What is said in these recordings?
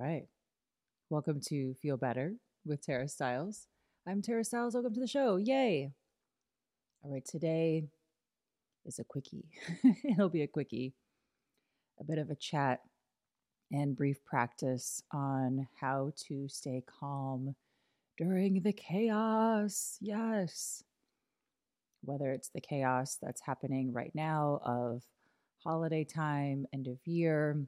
Right. Welcome to Feel Better with Tara Stiles. I'm Tara Stiles. Welcome to the show. Yay. All right. Today is a quickie. It'll be a quickie, a bit of a chat and brief practice on how to stay calm during the chaos. Yes. Whether it's the chaos that's happening right now of holiday time, end of year,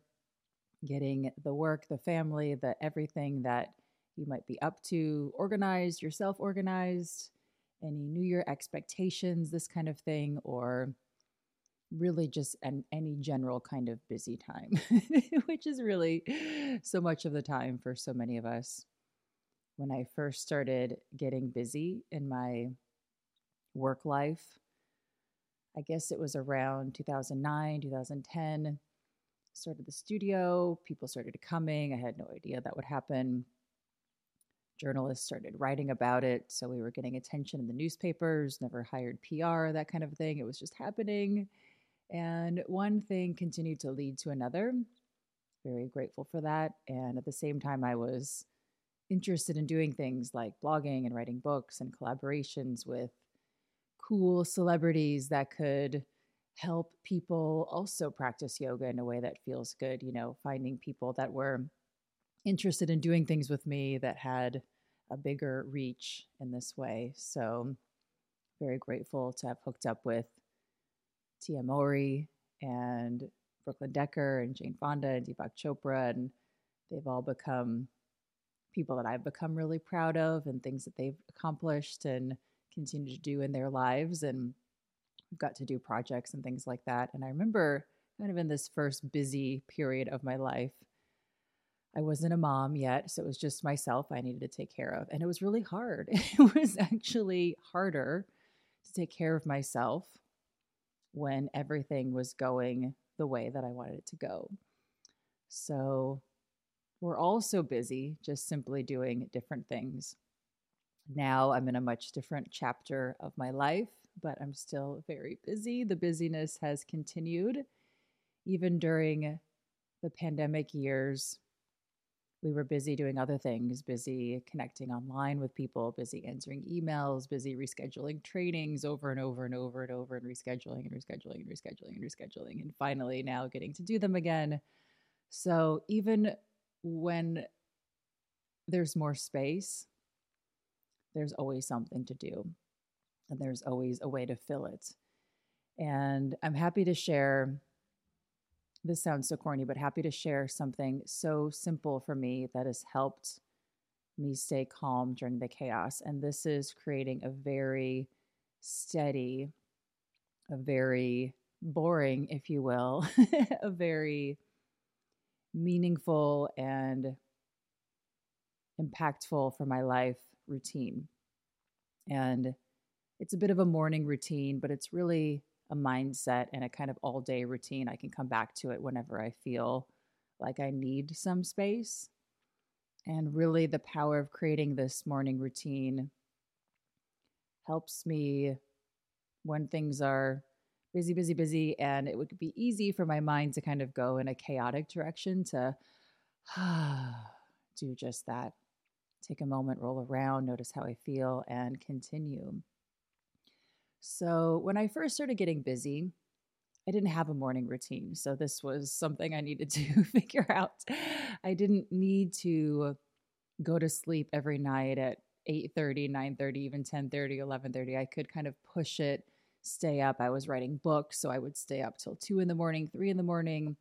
getting the work, the family, the everything that you might be up to organized, yourself organized, any New Year expectations, this kind of thing, or really just an any general kind of busy time, which is really so much of the time for so many of us. When I first started getting busy in my work life, I guess it was around 2009, 2010 started the studio, people started coming. I had no idea that would happen. Journalists started writing about it. So we were getting attention in the newspapers, never hired PR, that kind of thing. It was just happening. And one thing continued to lead to another. Very grateful for that. And at the same time, I was interested in doing things like blogging and writing books and collaborations with cool celebrities that could help people also practice yoga in a way that feels good, you know, finding people that were interested in doing things with me that had a bigger reach in this way. So, very grateful to have hooked up with Tia Mowry and Brooklyn Decker and Jane Fonda and Deepak Chopra. And they've all become people that I've become really proud of and things that they've accomplished and continue to do in their lives. And got to do projects and things like that. And I remember kind of in this first busy period of my life, I wasn't a mom yet, so it was just myself I needed to take care of. And it was really hard. It was actually harder to take care of myself when everything was going the way that I wanted it to go. So we're all so busy just simply doing different things. Now I'm in a much different chapter of my life but I'm still very busy. The busyness has continued even during the pandemic years. We were busy doing other things, busy connecting online with people, busy answering emails, busy rescheduling trainings over and over and over and over and rescheduling and rescheduling and rescheduling and rescheduling. And finally, now getting to do them again. So even when there's more space, there's always something to do and there's always a way to fill it. And I'm happy to share this sounds so corny, but happy to share something so simple for me that has helped me stay calm during the chaos. And this is creating a very steady, a very boring, if you will, a very meaningful and impactful for my life routine. And it's a bit of a morning routine, but it's really a mindset and a kind of all day routine. I can come back to it whenever I feel like I need some space. And really, the power of creating this morning routine helps me when things are busy, busy, busy. And it would be easy for my mind to kind of go in a chaotic direction to do just that. Take a moment, roll around, notice how I feel, and continue. So when I first started getting busy, I didn't have a morning routine. So this was something I needed to figure out. I didn't need to go to sleep every night at 8:30, 9:30, even 10:30, 11:30. I could kind of push it, stay up. I was writing books, so I would stay up till 2 in the morning, 3 in the morning,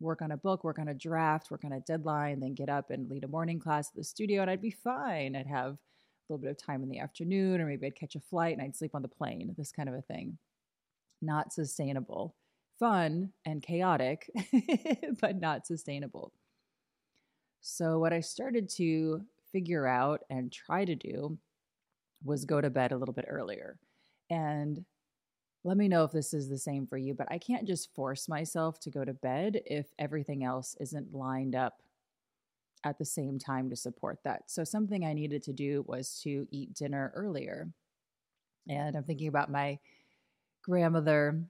work on a book, work on a draft, work on a deadline, then get up and lead a morning class at the studio and I'd be fine. I'd have little bit of time in the afternoon, or maybe I'd catch a flight and I'd sleep on the plane, this kind of a thing. Not sustainable. Fun and chaotic, but not sustainable. So, what I started to figure out and try to do was go to bed a little bit earlier. And let me know if this is the same for you, but I can't just force myself to go to bed if everything else isn't lined up at the same time to support that. So, something I needed to do was to eat dinner earlier. And I'm thinking about my grandmother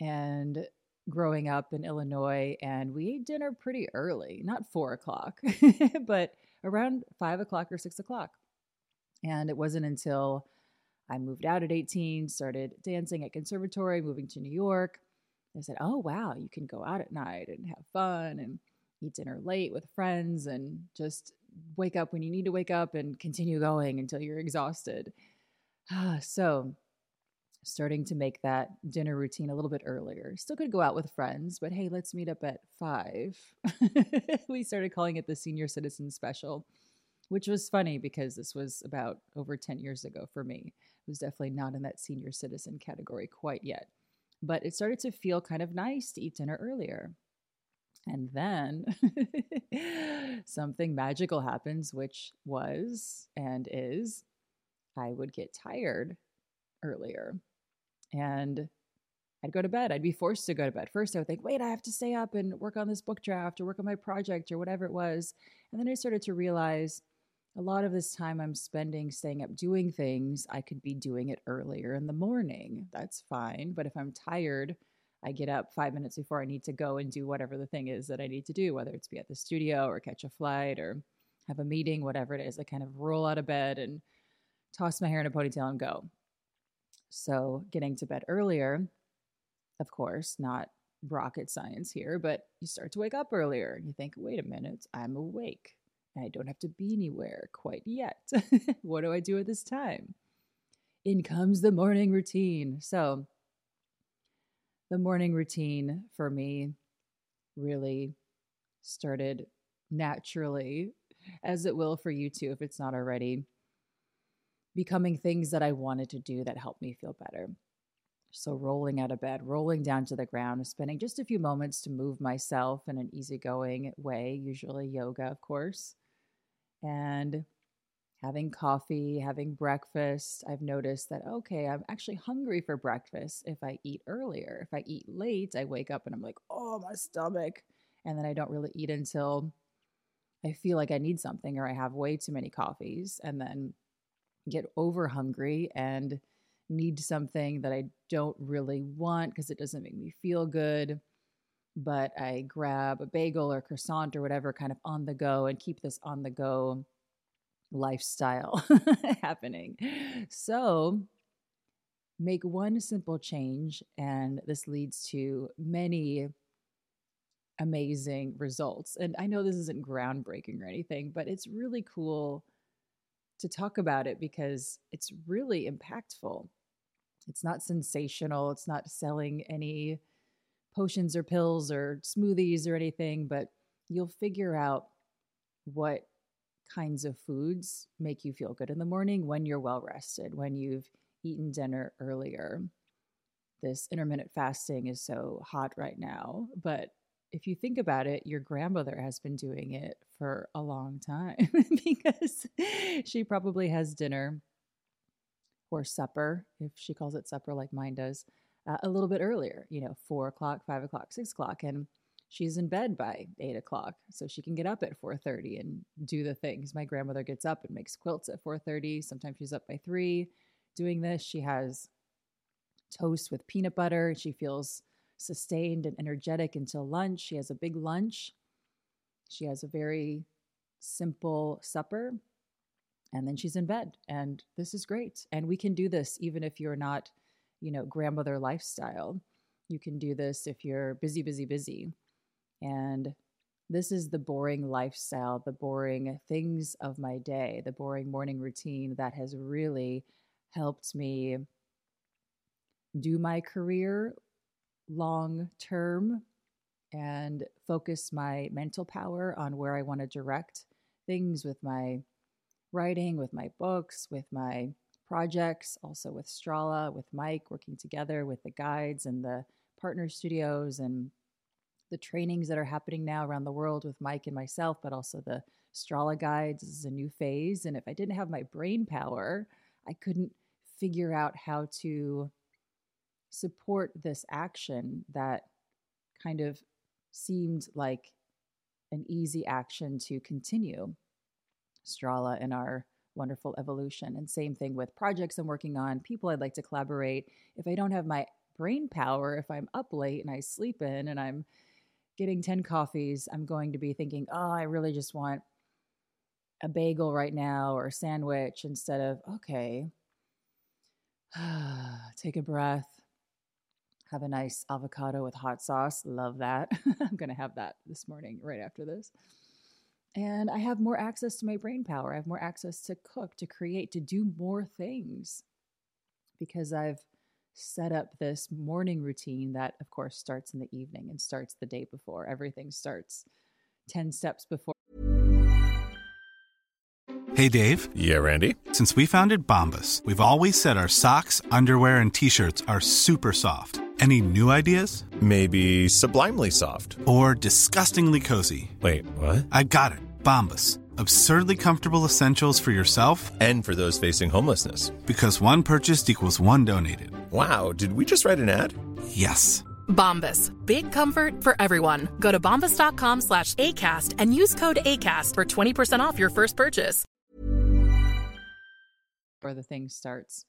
and growing up in Illinois, and we ate dinner pretty early, not four o'clock, but around five o'clock or six o'clock. And it wasn't until I moved out at 18, started dancing at conservatory, moving to New York. I said, Oh, wow, you can go out at night and have fun and eat dinner late with friends and just wake up when you need to wake up and continue going until you're exhausted. Ah, so, starting to make that dinner routine a little bit earlier. Still could go out with friends, but hey, let's meet up at five. we started calling it the senior citizen special, which was funny because this was about over 10 years ago for me. It was definitely not in that senior citizen category quite yet. But it started to feel kind of nice to eat dinner earlier. And then something magical happens, which was and is I would get tired earlier and I'd go to bed. I'd be forced to go to bed. First, I would think, wait, I have to stay up and work on this book draft or work on my project or whatever it was. And then I started to realize a lot of this time I'm spending staying up doing things, I could be doing it earlier in the morning. That's fine. But if I'm tired, I get up five minutes before I need to go and do whatever the thing is that I need to do, whether it's be at the studio or catch a flight or have a meeting, whatever it is. I kind of roll out of bed and toss my hair in a ponytail and go. So, getting to bed earlier, of course, not rocket science here, but you start to wake up earlier and you think, wait a minute, I'm awake and I don't have to be anywhere quite yet. what do I do at this time? In comes the morning routine. So, the morning routine for me really started naturally, as it will for you too, if it's not already becoming things that I wanted to do that helped me feel better. So, rolling out of bed, rolling down to the ground, spending just a few moments to move myself in an easygoing way, usually yoga, of course, and having coffee, having breakfast. I've noticed that, okay, I'm actually hungry for breakfast if I eat earlier. If I eat late, I wake up and I'm like, oh, my stomach. And then I don't really eat until I feel like I need something or I have way too many coffees. And then get over hungry and need something that I don't really want because it doesn't make me feel good. But I grab a bagel or croissant or whatever kind of on the go and keep this on the go lifestyle happening. So, make one simple change, and this leads to many amazing results. And I know this isn't groundbreaking or anything, but it's really cool to talk about it because it's really impactful. It's not sensational, it's not selling any potions or pills or smoothies or anything, but you'll figure out what kinds of foods make you feel good in the morning when you're well rested, when you've eaten dinner earlier. This intermittent fasting is so hot right now, but if you think about it, your grandmother has been doing it for a long time because she probably has dinner or supper, if she calls it supper like mine does, uh, a little bit earlier, you know, four o'clock, five o'clock, six o'clock. And she's in bed by eight o'clock. So she can get up at 4.30 and do the things. My grandmother gets up and makes quilts at 4.30. Sometimes she's up by three doing this. She has toast with peanut butter. She feels sustained and energetic until lunch. She has a big lunch. She has a very simple supper. And then she's in bed. And this is great. And we can do this even if you're not, you know, grandmother lifestyle. You can do this if you're busy, busy, busy. And this is the boring lifestyle, the boring things of my day, the boring morning routine that has really helped me do my career long term and focus my mental power on where I want to direct things with my writing, with my books, with my projects, also with Strala, with Mike, working together with the guides and the partner studios and the trainings that are happening now around the world with Mike and myself, but also the Strala guides. Is a new phase. And if I didn't have my brain power, I couldn't figure out how to support this action that kind of seemed like an easy action to continue. Strala and our wonderful evolution. And same thing with projects I'm working on, people I'd like to collaborate. If I don't have my brain power, if I'm up late and I sleep in and I'm getting 10 coffees, I'm going to be thinking, oh, I really just want a bagel right now or a sandwich instead of, okay, take a breath, have a nice avocado with hot sauce. Love that. I'm going to have that this morning right after this. And I have more access to my brain power. I have more access to cook, to create, to do more things because I've set up this morning routine that, of course, starts in the evening and starts the day before. Everything starts 10 steps before. Hey, Dave. Yeah, Randy. Since we founded Bombas, we've always said our socks, underwear, and t shirts are super soft. Any new ideas? Maybe sublimely soft. Or disgustingly cozy. Wait, what? I got it. Bombas. Absurdly comfortable essentials for yourself and for those facing homelessness. Because one purchased equals one donated. Wow, did we just write an ad? Yes. Bombas. Big comfort for everyone. Go to bombas.com slash ACAST and use code ACAST for 20% off your first purchase. Where the thing starts.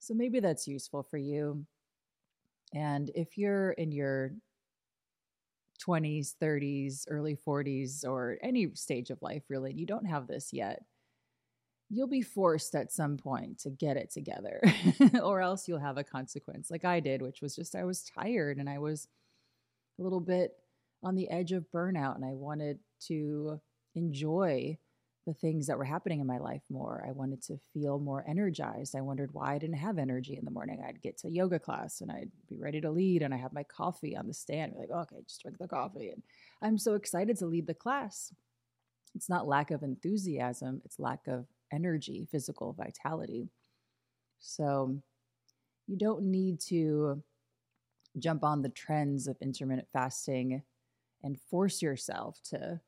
So maybe that's useful for you. And if you're in your 20s, 30s, early 40s, or any stage of life, really, you don't have this yet, you'll be forced at some point to get it together, or else you'll have a consequence, like I did, which was just I was tired and I was a little bit on the edge of burnout, and I wanted to enjoy the things that were happening in my life more. I wanted to feel more energized. I wondered why I didn't have energy in the morning. I'd get to yoga class and I'd be ready to lead and I have my coffee on the stand. Like, okay, just drink the coffee. And I'm so excited to lead the class. It's not lack of enthusiasm, it's lack of energy, physical vitality. So you don't need to jump on the trends of intermittent fasting and force yourself to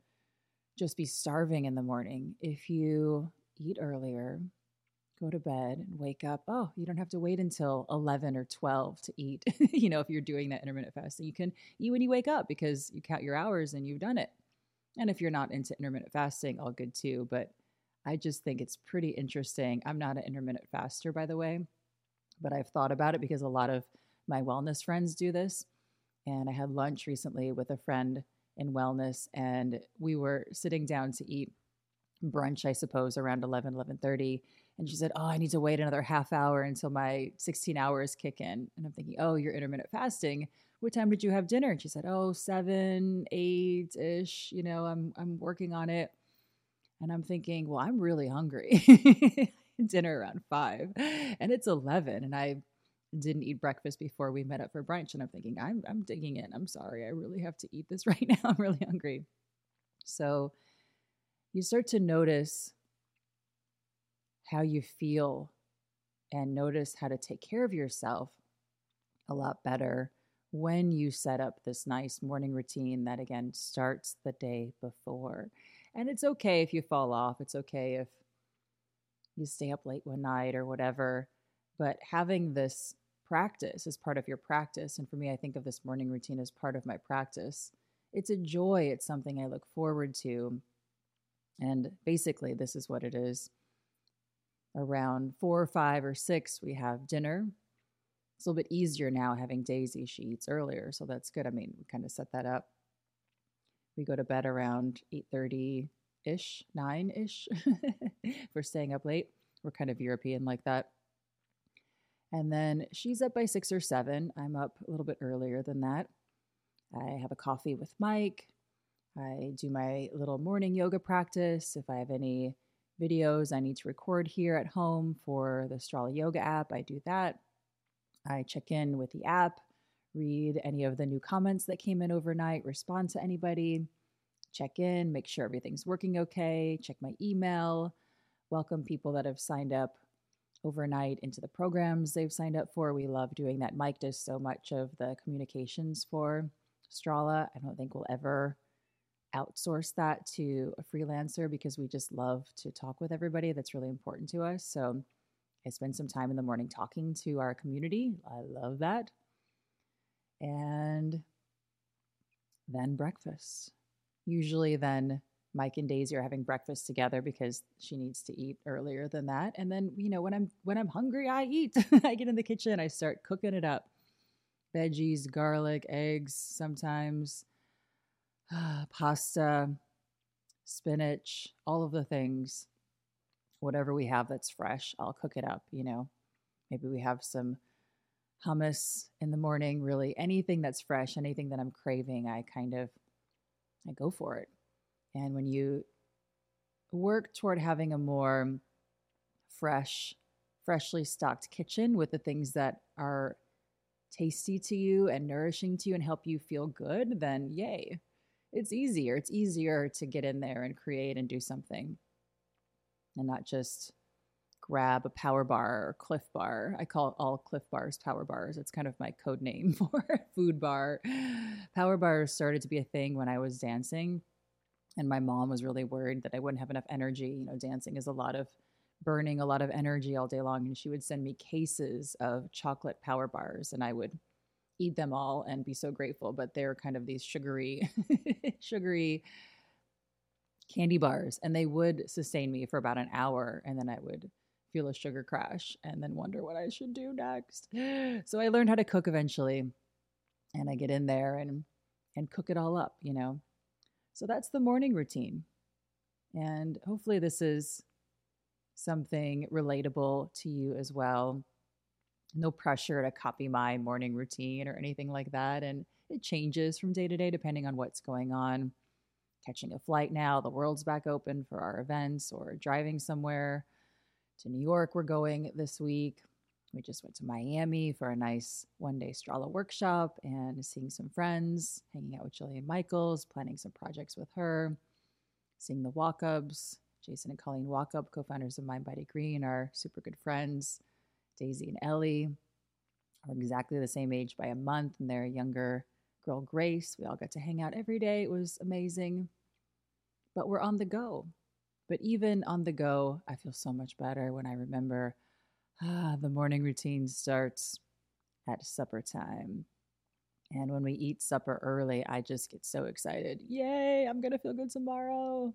just be starving in the morning. If you eat earlier, go to bed and wake up, oh, you don't have to wait until 11 or 12 to eat. you know, if you're doing that intermittent fasting, you can eat when you wake up because you count your hours and you've done it. And if you're not into intermittent fasting, all good too. But I just think it's pretty interesting. I'm not an intermittent faster, by the way, but I've thought about it because a lot of my wellness friends do this. And I had lunch recently with a friend in wellness and we were sitting down to eat brunch i suppose around 11 11.30 and she said oh i need to wait another half hour until my 16 hours kick in. And i'm thinking oh you're intermittent fasting. What time did you have dinner? And she said oh seven eight ish you know i'm i'm working on it. And i'm thinking well i'm really hungry. Dinner around five and it's 11 and i didn't eat breakfast before we met up for brunch and i'm thinking i'm i'm digging in. I'm sorry. I really have to eat this right now. I'm really hungry. So you start to notice how you feel and notice how to take care of yourself a lot better when you set up this nice morning routine that again starts the day before. And it's okay if you fall off. It's okay if you stay up late one night or whatever. But having this practice as part of your practice. And for me, I think of this morning routine as part of my practice. It's a joy, it's something I look forward to. And basically, this is what it is. Around four or five or six, we have dinner. It's a little bit easier now having Daisy. She eats earlier, so that's good. I mean, we kind of set that up. We go to bed around 8:30 ish, 9 ish. for staying up late. We're kind of European like that. And then she's up by six or seven. I'm up a little bit earlier than that. I have a coffee with Mike. I do my little morning yoga practice. If I have any videos I need to record here at home for the Strala Yoga app, I do that. I check in with the app, read any of the new comments that came in overnight, respond to anybody, check in, make sure everything's working okay, check my email, welcome people that have signed up overnight into the programs they've signed up for. We love doing that. Mike does so much of the communications for Strala. I don't think we'll ever outsource that to a freelancer because we just love to talk with everybody. That's really important to us. So I spend some time in the morning talking to our community. I love that. And then breakfast. Usually, then Mike and Daisy are having breakfast together because she needs to eat earlier than that. And then, you know, when I'm when I'm hungry, I eat. I get in the kitchen, I start cooking it up. Veggies, garlic, eggs, sometimes pasta, spinach, all of the things. Whatever we have that's fresh, I'll cook it up, you know. Maybe we have some hummus in the morning, really anything that's fresh, anything that I'm craving, I kind of I go for it. And when you work toward having a more fresh, freshly stocked kitchen with the things that are tasty to you and nourishing to you and help you feel good, then yay. It's easier. It's easier to get in there and create and do something and not just grab a power bar or Clif Bar. I call all Clif Bars power bars. It's kind of my code name for food bar. Power bars started to be a thing when I was dancing and my mom was really worried that I wouldn't have enough energy. You know, dancing is a lot of burning a lot of energy all day long. And she would send me cases of chocolate power bars, and I would eat them all and be so grateful. But they're kind of these sugary, sugary candy bars, and they would sustain me for about an hour, and then I would feel a sugar crash and then wonder what I should do next. So I learned how to cook eventually, and I get in there and and cook it all up, you know. So that's the morning routine. And hopefully, this is something relatable to you as well. No pressure to copy my morning routine or anything like that. And it changes from day to day depending on what's going on. Catching a flight now, the world's back open for our events, or driving somewhere to New York, we're going this week. We just went to Miami for a nice one day Strala workshop and seeing some friends, hanging out with Jillian Michaels, planning some projects with her, seeing the Wachobs. Jason and Colleen Wachob, co founders of mindbodygreen, are super good friends. Daisy and Ellie are exactly the same age by a month, and their younger girl, Grace. We all got to hang out every day. It was amazing. But we're on the go. But even on the go, I feel so much better when I remember Ah, the morning routine starts at supper time. And when we eat supper early, I just get so excited. Yay, I'm going to feel good tomorrow.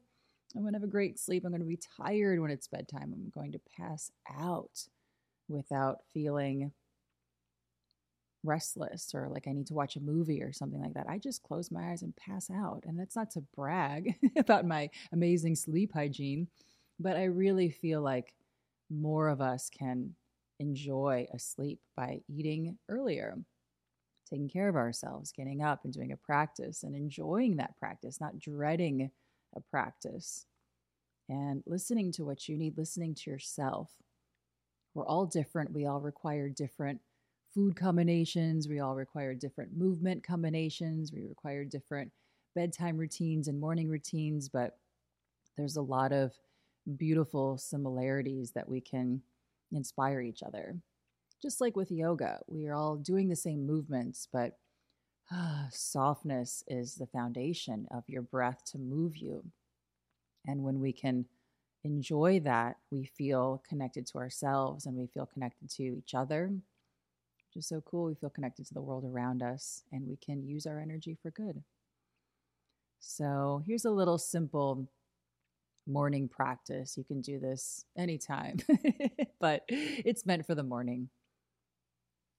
I'm going to have a great sleep. I'm going to be tired when it's bedtime. I'm going to pass out without feeling restless or like I need to watch a movie or something like that. I just close my eyes and pass out. And that's not to brag about my amazing sleep hygiene, but I really feel like more of us can enjoy a sleep by eating earlier, taking care of ourselves, getting up and doing a practice and enjoying that practice, not dreading a practice, and listening to what you need, listening to yourself. We're all different. We all require different food combinations. We all require different movement combinations. We require different bedtime routines and morning routines, but there's a lot of beautiful similarities that we can inspire each other. Just like with yoga, we are all doing the same movements, but uh, softness is the foundation of your breath to move you. And when we can enjoy that, we feel connected to ourselves and we feel connected to each other, which is so cool. We feel connected to the world around us and we can use our energy for good. So, here's a little simple morning practice. You can do this anytime, but it's meant for the morning.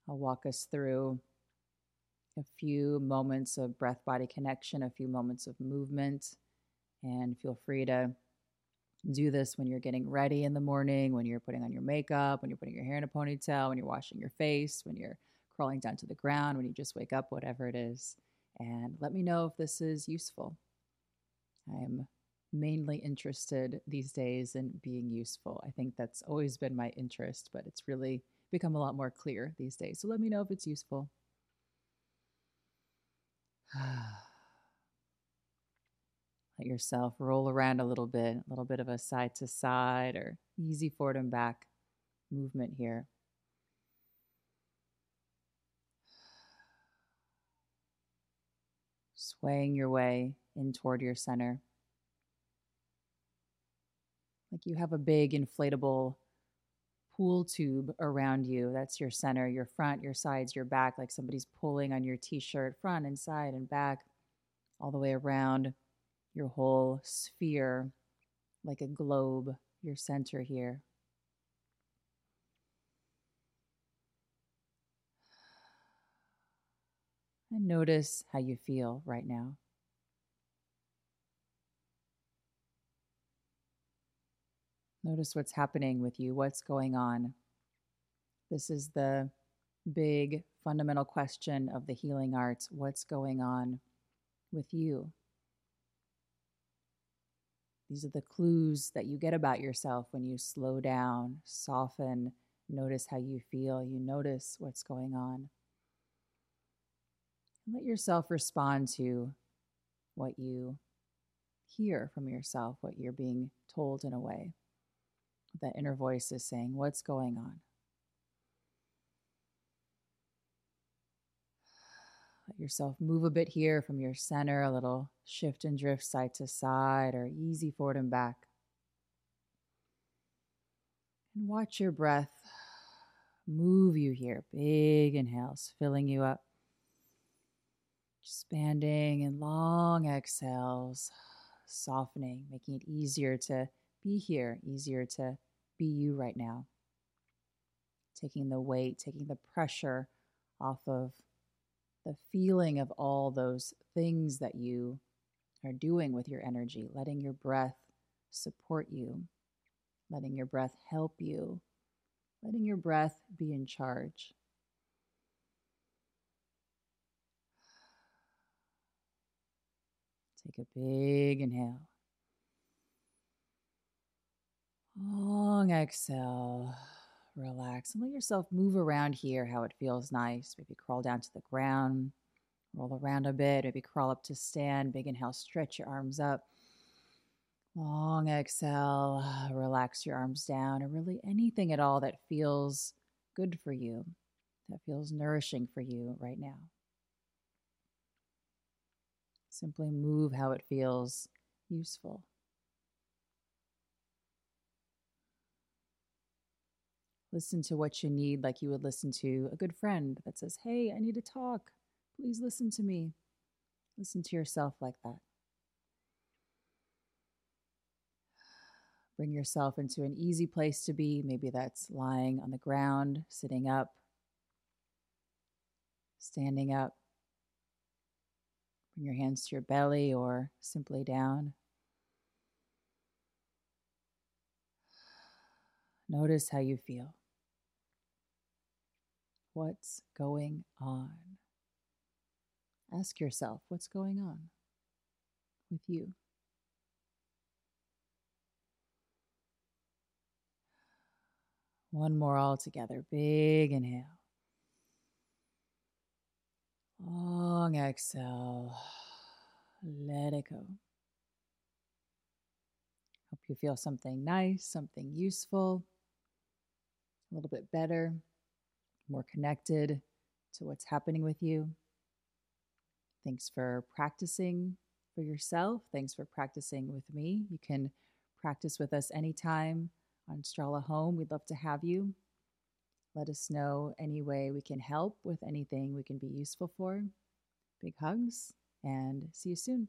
I'll walk us through a few moments of breath body connection, a few moments of movement, and feel free to do this when you're getting ready in the morning, when you're putting on your makeup, when you're putting your hair in a ponytail, when you're washing your face, when you're crawling down to the ground, when you just wake up, whatever it is. And let me know if this is useful. I am mainly interested these days in being useful. I think that's always been my interest, but it's really become a lot more clear these days. So let me know if it's useful. Let yourself roll around a little bit, a little bit of a side to side or easy forward and back movement here. Swaying your way in toward your center. Like you have a big inflatable pool tube around you. That's your center, your front, your sides, your back, like somebody's pulling on your t shirt, front and side and back, all the way around your whole sphere, like a globe, your center here. And notice how you feel right now. Notice what's happening with you, what's going on. This is the big fundamental question of the healing arts what's going on with you? These are the clues that you get about yourself when you slow down, soften, notice how you feel, you notice what's going on. Let yourself respond to what you hear from yourself, what you're being told in a way. That inner voice is saying, What's going on? Let yourself move a bit here from your center, a little shift and drift side to side or easy forward and back. And watch your breath move you here. Big inhales, filling you up. Expanding and long exhales, softening, making it easier to be here, easier to be you right now. Taking the weight, taking the pressure off of the feeling of all those things that you are doing with your energy, letting your breath support you, letting your breath help you, letting your breath be in charge. Take a big inhale. Long exhale. Relax and let yourself move around here how it feels nice. Maybe crawl down to the ground, roll around a bit, maybe crawl up to stand. Big inhale, stretch your arms up. Long exhale, relax your arms down, or really anything at all that feels good for you, that feels nourishing for you right now. Simply move how it feels useful. Listen to what you need like you would listen to a good friend that says, Hey, I need to talk. Please listen to me. Listen to yourself like that. Bring yourself into an easy place to be. Maybe that's lying on the ground, sitting up, standing up. Bring your hands to your belly or simply down. Notice how you feel. What's going on? Ask yourself what's going on with you. One more all together. Big inhale. Long exhale. Let it go. Hope you feel something nice, something useful, a little bit better more connected to what's happening with you. Thanks for practicing for yourself. Thanks for practicing with me. You can practice with us anytime on Strala Home. We'd love to have you. Let us know any way we can help with anything we can be useful for. Big hugs and see you soon.